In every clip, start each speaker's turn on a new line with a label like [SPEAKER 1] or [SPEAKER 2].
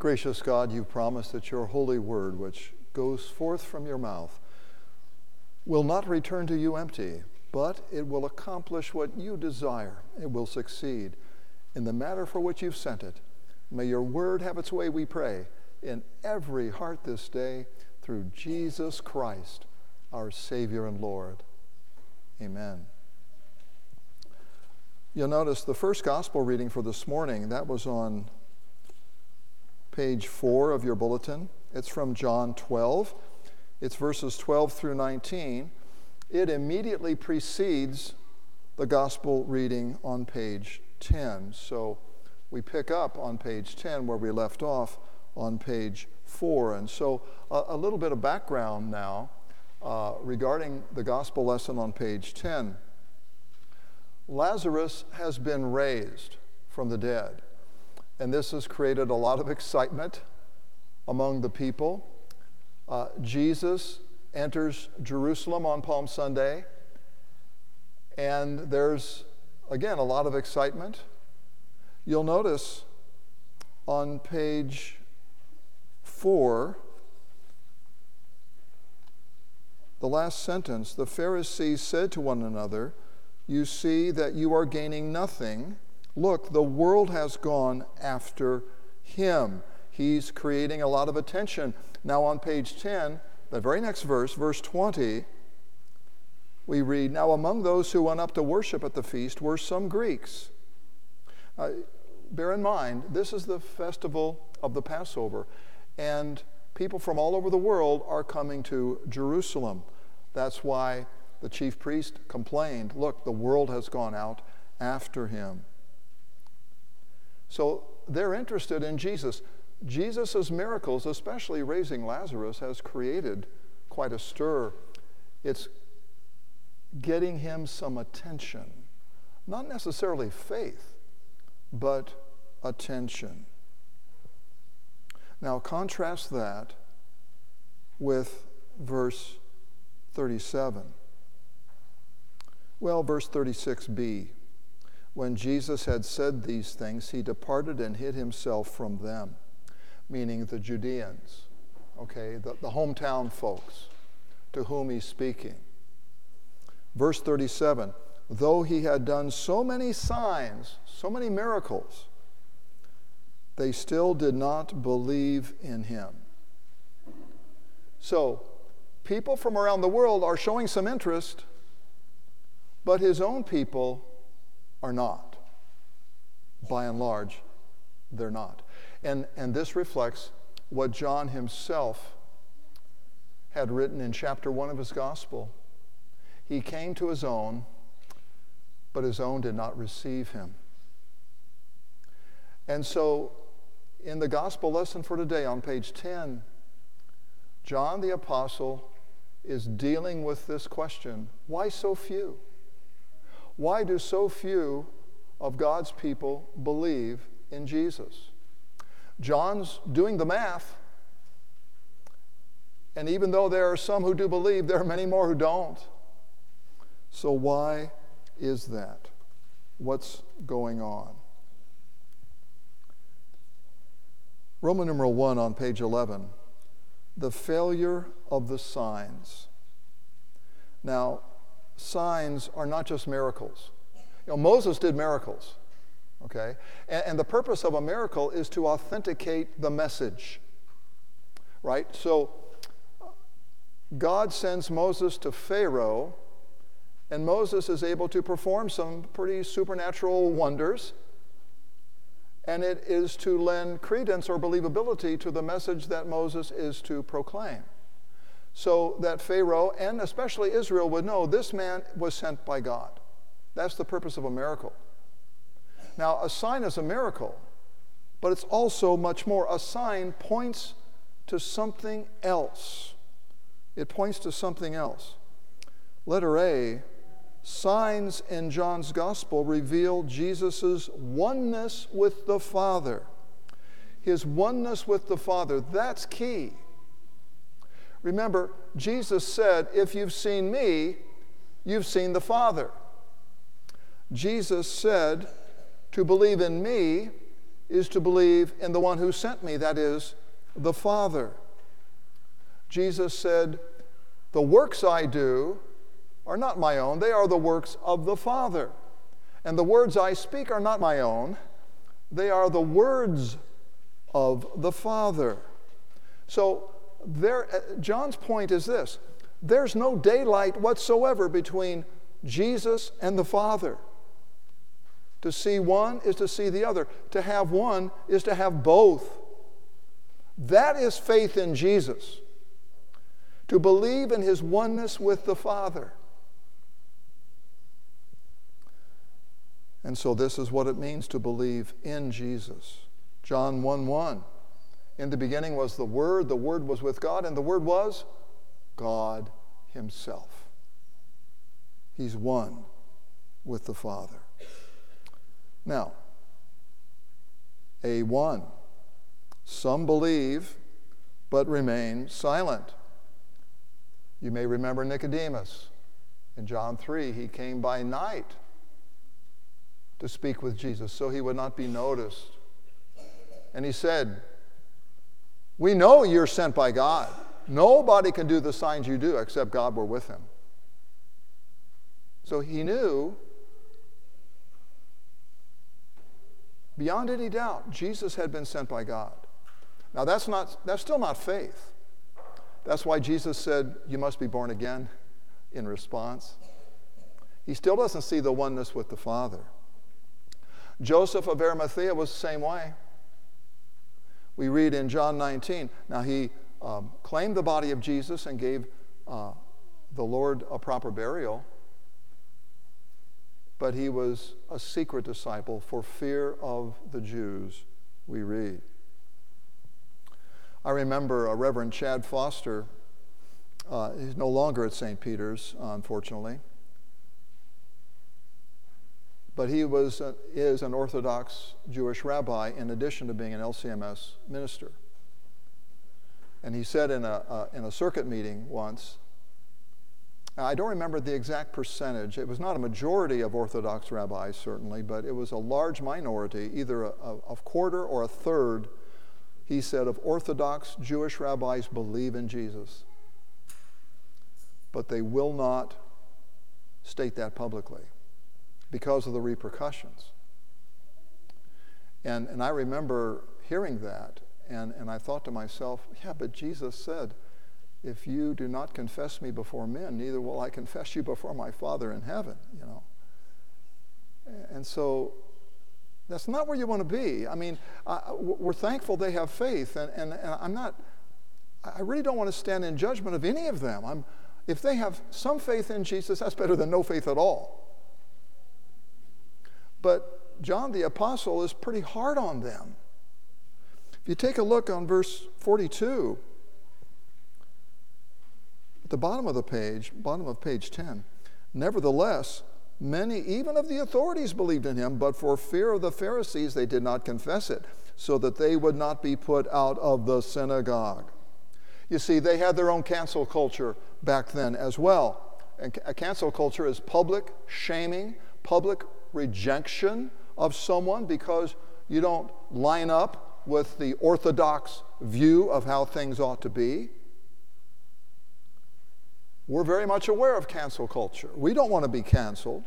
[SPEAKER 1] Gracious God, you promised that your holy word, which goes forth from your mouth, will not return to you empty, but it will accomplish what you desire. It will succeed in the matter for which you've sent it. May your word have its way, we pray, in every heart this day through Jesus Christ, our Savior and Lord. Amen. You'll notice the first gospel reading for this morning, that was on page four of your bulletin. It's from John 12. It's verses 12 through 19. It immediately precedes the gospel reading on page 10. So we pick up on page 10 where we left off on page 4. And so a, a little bit of background now uh, regarding the gospel lesson on page 10. Lazarus has been raised from the dead, and this has created a lot of excitement among the people. Uh, Jesus enters Jerusalem on Palm Sunday, and there's, again, a lot of excitement. You'll notice on page four, the last sentence the Pharisees said to one another, You see that you are gaining nothing. Look, the world has gone after him. He's creating a lot of attention. Now, on page 10, the very next verse, verse 20, we read Now, among those who went up to worship at the feast were some Greeks. Uh, bear in mind, this is the festival of the Passover, and people from all over the world are coming to Jerusalem. That's why the chief priest complained Look, the world has gone out after him. So they're interested in Jesus. Jesus' miracles, especially raising Lazarus, has created quite a stir. It's getting him some attention. Not necessarily faith, but attention. Now, contrast that with verse 37. Well, verse 36b. When Jesus had said these things, he departed and hid himself from them meaning the Judeans, okay, the, the hometown folks to whom he's speaking. Verse 37 Though he had done so many signs, so many miracles, they still did not believe in him. So, people from around the world are showing some interest, but his own people are not. By and large, they're not. And, and this reflects what John himself had written in chapter 1 of his gospel. He came to his own, but his own did not receive him. And so, in the gospel lesson for today on page 10, John the Apostle is dealing with this question why so few? Why do so few of God's people believe in Jesus? John's doing the math. And even though there are some who do believe, there are many more who don't. So, why is that? What's going on? Roman numeral 1 on page 11 the failure of the signs. Now, signs are not just miracles. You know, Moses did miracles. Okay? And, and the purpose of a miracle is to authenticate the message. Right? So God sends Moses to Pharaoh, and Moses is able to perform some pretty supernatural wonders. And it is to lend credence or believability to the message that Moses is to proclaim. So that Pharaoh and especially Israel would know this man was sent by God. That's the purpose of a miracle. Now, a sign is a miracle, but it's also much more. A sign points to something else. It points to something else. Letter A signs in John's gospel reveal Jesus' oneness with the Father. His oneness with the Father, that's key. Remember, Jesus said, If you've seen me, you've seen the Father. Jesus said, to believe in me is to believe in the one who sent me, that is, the Father. Jesus said, The works I do are not my own, they are the works of the Father. And the words I speak are not my own, they are the words of the Father. So, there, uh, John's point is this there's no daylight whatsoever between Jesus and the Father. To see one is to see the other. To have one is to have both. That is faith in Jesus. To believe in his oneness with the Father. And so, this is what it means to believe in Jesus. John 1 1. In the beginning was the Word, the Word was with God, and the Word was God Himself. He's one with the Father. Now, A1. Some believe but remain silent. You may remember Nicodemus. In John 3, he came by night to speak with Jesus so he would not be noticed. And he said, We know you're sent by God. Nobody can do the signs you do except God were with him. So he knew, beyond any doubt, Jesus had been sent by God. Now that's not that's still not faith. That's why Jesus said, You must be born again in response. He still doesn't see the oneness with the Father. Joseph of Arimathea was the same way. We read in John 19. Now, he um, claimed the body of Jesus and gave uh, the Lord a proper burial, but he was a secret disciple for fear of the Jews, we read. I remember Reverend Chad Foster. Uh, he's no longer at St. Peter's, unfortunately but he was, uh, is an Orthodox Jewish rabbi in addition to being an LCMS minister. And he said in a, uh, in a circuit meeting once, I don't remember the exact percentage. It was not a majority of Orthodox rabbis, certainly, but it was a large minority, either a, a, a quarter or a third, he said, of Orthodox Jewish rabbis believe in Jesus. But they will not state that publicly because of the repercussions. And, and I remember hearing that, and, and I thought to myself, yeah, but Jesus said, if you do not confess me before men, neither will I confess you before my Father in heaven, you know. And so that's not where you want to be. I mean, I, we're thankful they have faith, and, and, and I'm not, I really don't want to stand in judgment of any of them. I'm, if they have some faith in Jesus, that's better than no faith at all. But John the Apostle is pretty hard on them. If you take a look on verse 42, at the bottom of the page, bottom of page 10, nevertheless, many even of the authorities believed in him, but for fear of the Pharisees, they did not confess it, so that they would not be put out of the synagogue. You see, they had their own cancel culture back then as well. And a cancel culture is public shaming, public rejection of someone because you don't line up with the orthodox view of how things ought to be. We're very much aware of cancel culture. We don't want to be canceled.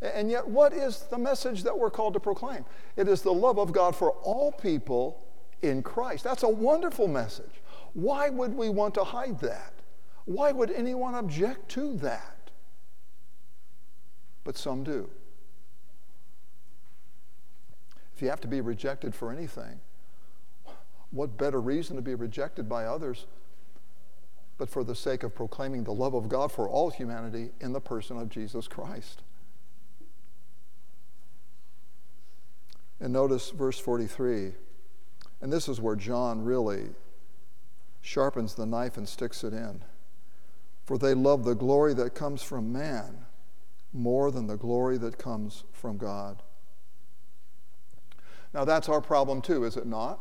[SPEAKER 1] And yet, what is the message that we're called to proclaim? It is the love of God for all people in Christ. That's a wonderful message. Why would we want to hide that? Why would anyone object to that? But some do. If you have to be rejected for anything, what better reason to be rejected by others but for the sake of proclaiming the love of God for all humanity in the person of Jesus Christ? And notice verse 43. And this is where John really sharpens the knife and sticks it in. For they love the glory that comes from man more than the glory that comes from God. Now, that's our problem too, is it not?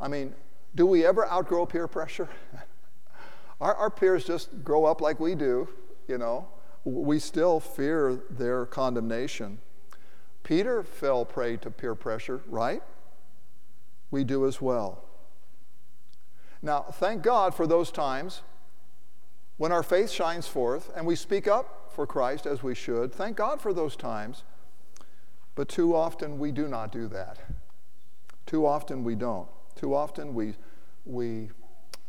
[SPEAKER 1] I mean, do we ever outgrow peer pressure? our, our peers just grow up like we do, you know. We still fear their condemnation. Peter fell prey to peer pressure, right? we do as well. Now, thank God for those times when our faith shines forth and we speak up for Christ as we should. Thank God for those times. But too often we do not do that. Too often we don't. Too often we, we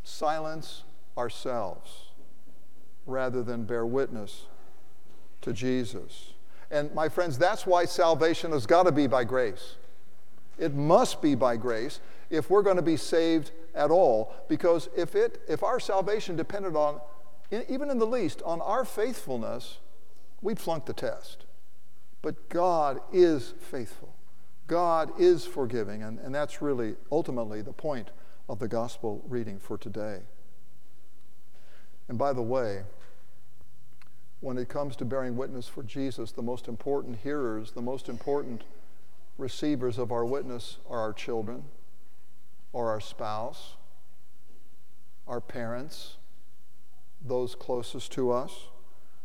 [SPEAKER 1] silence ourselves rather than bear witness to Jesus. And my friends, that's why salvation has got to be by grace. It must be by grace if we're going to be saved at all. Because if, it, if our salvation depended on, even in the least, on our faithfulness, we'd flunk the test. But God is faithful. God is forgiving. And, and that's really ultimately the point of the gospel reading for today. And by the way, when it comes to bearing witness for Jesus, the most important hearers, the most important receivers of our witness are our children, or our spouse, our parents, those closest to us.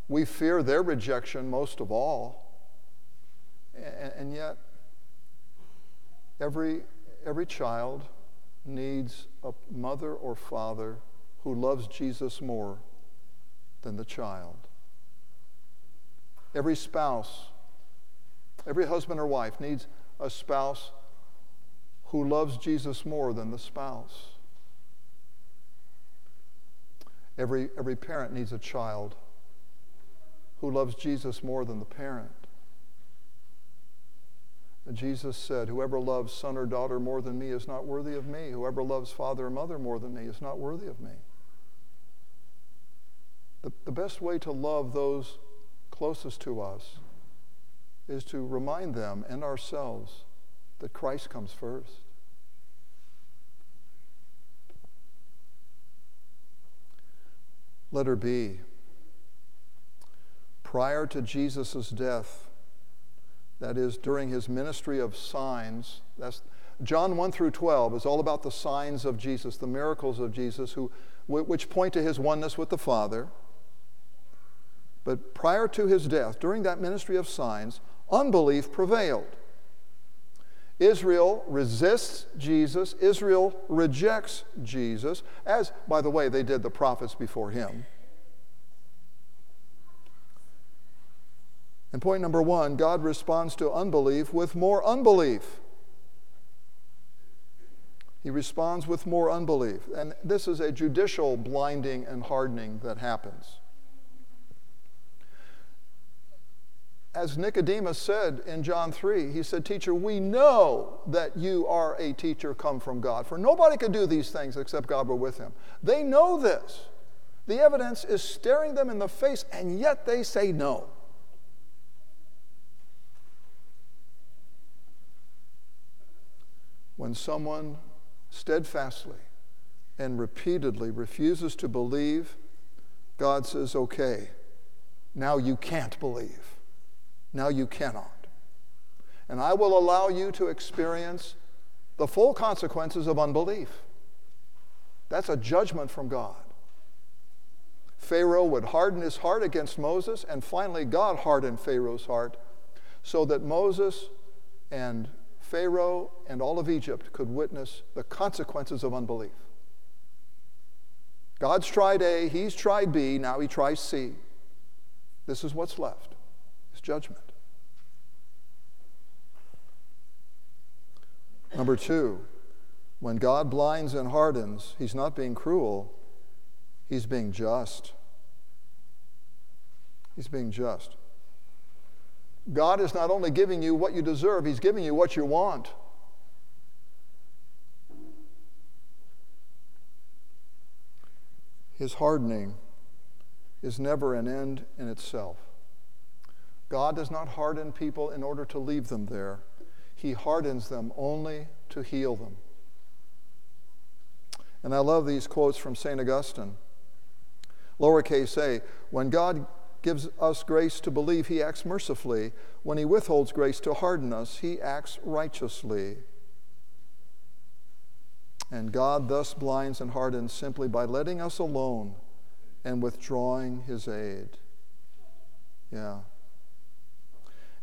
[SPEAKER 1] We fear their rejection most of all. And, and yet, every, every child needs a mother or father who loves Jesus more than the child. Every spouse, every husband or wife needs a spouse who loves Jesus more than the spouse. Every, every parent needs a child who loves Jesus more than the parent. Jesus said, Whoever loves son or daughter more than me is not worthy of me. Whoever loves father or mother more than me is not worthy of me. The, the best way to love those closest to us is to remind them and ourselves that Christ comes first. Letter B. Prior to Jesus' death, that is, during his ministry of signs, that's John 1 through 12 is all about the signs of Jesus, the miracles of Jesus, who, which point to his oneness with the Father. But prior to his death, during that ministry of signs, unbelief prevailed. Israel resists Jesus. Israel rejects Jesus, as, by the way, they did the prophets before him. And point number one God responds to unbelief with more unbelief. He responds with more unbelief. And this is a judicial blinding and hardening that happens. as Nicodemus said in John 3, he said, Teacher, we know that you are a teacher come from God, for nobody could do these things except God were with him. They know this. The evidence is staring them in the face, and yet they say no. When someone steadfastly and repeatedly refuses to believe, God says, Okay, now you can't believe. Now you cannot. And I will allow you to experience the full consequences of unbelief. That's a judgment from God. Pharaoh would harden his heart against Moses, and finally, God hardened Pharaoh's heart so that Moses and Pharaoh and all of Egypt could witness the consequences of unbelief. God's tried A, he's tried B, now he tries C. This is what's left, his judgment. Number two, when God blinds and hardens, he's not being cruel, he's being just. He's being just. God is not only giving you what you deserve, he's giving you what you want. His hardening is never an end in itself. God does not harden people in order to leave them there. He hardens them only to heal them. And I love these quotes from St. Augustine. Lowercase a, when God gives us grace to believe, he acts mercifully. When he withholds grace to harden us, he acts righteously. And God thus blinds and hardens simply by letting us alone and withdrawing his aid. Yeah.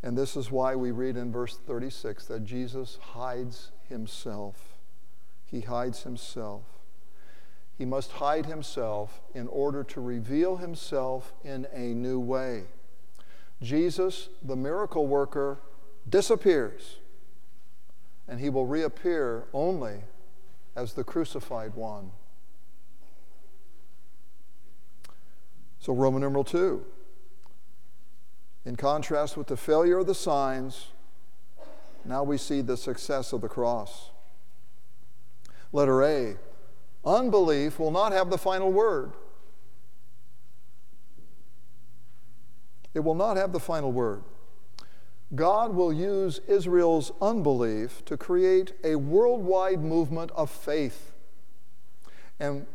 [SPEAKER 1] And this is why we read in verse 36 that Jesus hides himself he hides himself. He must hide himself in order to reveal himself in a new way. Jesus, the miracle worker, disappears, and he will reappear only as the crucified one. So, Roman numeral 2. In contrast with the failure of the signs, now we see the success of the cross. Letter A unbelief will not have the final word. It will not have the final word. God will use Israel's unbelief to create a worldwide movement of faith. And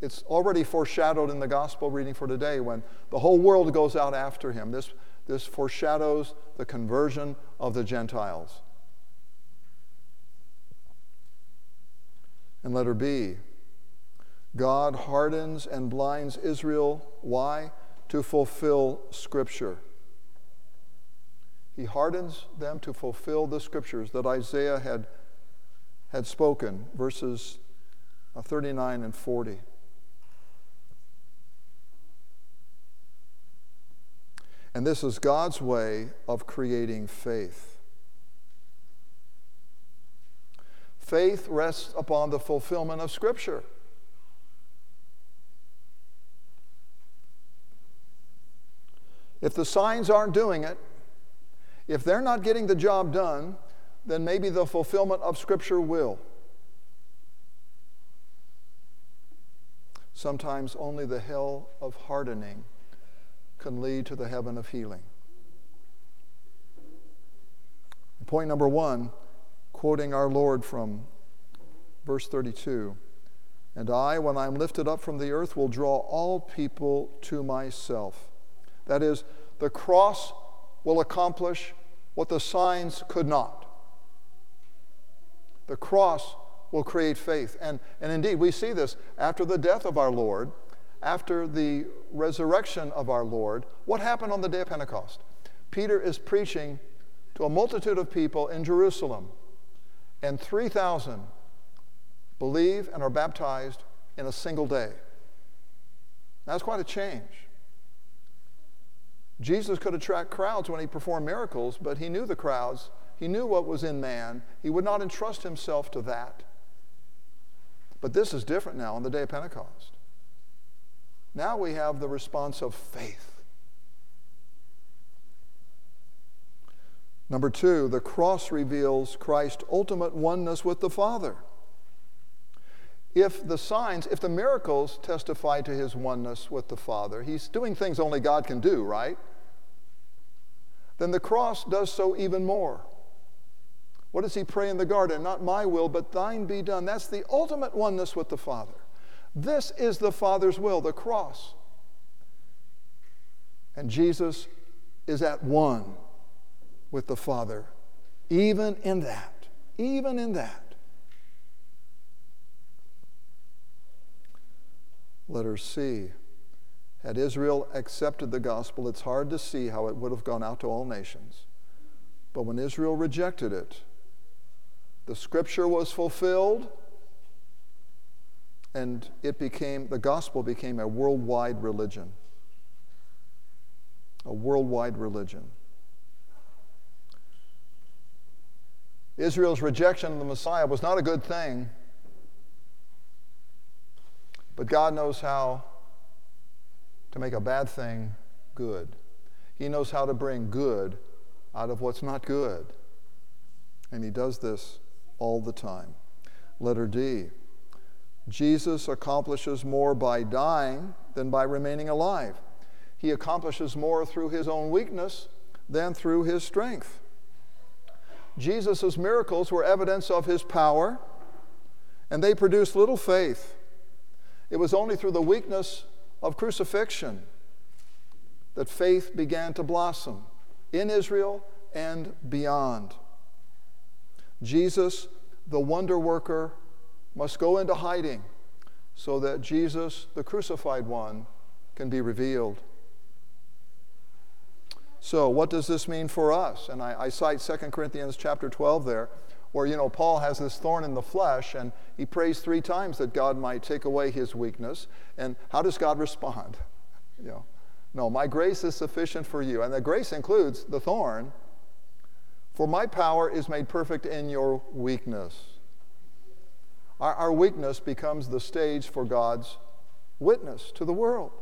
[SPEAKER 1] it's already foreshadowed in the gospel reading for today when the whole world goes out after him. This, this foreshadows the conversion of the Gentiles. And letter B God hardens and blinds Israel. Why? To fulfill Scripture. He hardens them to fulfill the Scriptures that Isaiah had, had spoken, verses uh, 39 and 40. And this is God's way of creating faith. Faith rests upon the fulfillment of Scripture. If the signs aren't doing it, if they're not getting the job done, then maybe the fulfillment of Scripture will. Sometimes only the hell of hardening can lead to the heaven of healing. Point number one, quoting our Lord from verse 32 And I, when I'm lifted up from the earth, will draw all people to myself. That is, the cross will accomplish what the signs could not. The cross will create faith. And, and indeed, we see this after the death of our Lord, after the resurrection of our Lord. What happened on the day of Pentecost? Peter is preaching to a multitude of people in Jerusalem, and 3,000 believe and are baptized in a single day. That's quite a change. Jesus could attract crowds when he performed miracles, but he knew the crowds. He knew what was in man. He would not entrust himself to that. But this is different now on the day of Pentecost. Now we have the response of faith. Number two, the cross reveals Christ's ultimate oneness with the Father. If the signs, if the miracles testify to his oneness with the Father, he's doing things only God can do, right? Then the cross does so even more. What does he pray in the garden? Not my will, but thine be done. That's the ultimate oneness with the Father. This is the Father's will, the cross. And Jesus is at one with the Father, even in that. Even in that. Letter C. Had Israel accepted the gospel, it's hard to see how it would have gone out to all nations. But when Israel rejected it, the scripture was fulfilled and it became the gospel became a worldwide religion a worldwide religion israel's rejection of the messiah was not a good thing but God knows how to make a bad thing good. He knows how to bring good out of what's not good. And He does this all the time. Letter D Jesus accomplishes more by dying than by remaining alive. He accomplishes more through His own weakness than through His strength. Jesus' miracles were evidence of His power, and they produced little faith. It was only through the weakness of crucifixion that faith began to blossom in Israel and beyond. Jesus, the wonder worker, must go into hiding so that Jesus, the crucified one, can be revealed. So, what does this mean for us? And I, I cite 2 Corinthians chapter 12 there. Where, you know, Paul has this thorn in the flesh and he prays three times that God might take away his weakness. And how does God respond? You know, no, my grace is sufficient for you. And the grace includes the thorn. For my power is made perfect in your weakness. Our, our weakness becomes the stage for God's witness to the world.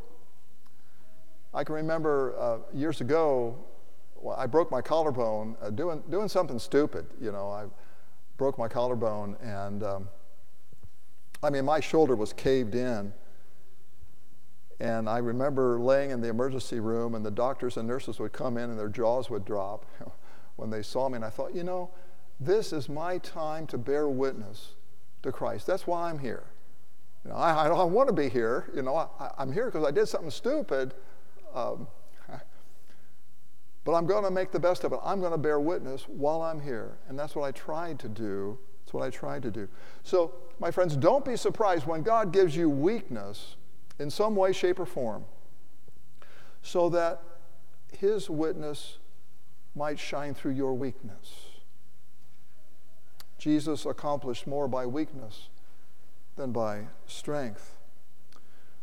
[SPEAKER 1] I can remember uh, years ago, well, I broke my collarbone uh, doing, doing something stupid. You know, I broke my collarbone, and um, I mean, my shoulder was caved in. And I remember laying in the emergency room, and the doctors and nurses would come in, and their jaws would drop when they saw me. And I thought, you know, this is my time to bear witness to Christ. That's why I'm here. You know, I, I don't want to be here. You know, I, am here because I did something stupid. Um, but I'm going to make the best of it. I'm going to bear witness while I'm here. And that's what I tried to do. That's what I tried to do. So, my friends, don't be surprised when God gives you weakness in some way, shape, or form so that his witness might shine through your weakness. Jesus accomplished more by weakness than by strength.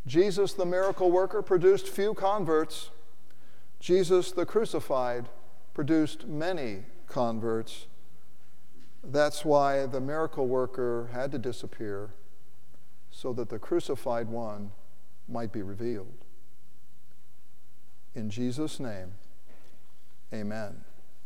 [SPEAKER 1] Jesus, the miracle worker, produced few converts. Jesus, the crucified, produced many converts. That's why the miracle worker had to disappear so that the crucified one might be revealed. In Jesus' name, amen.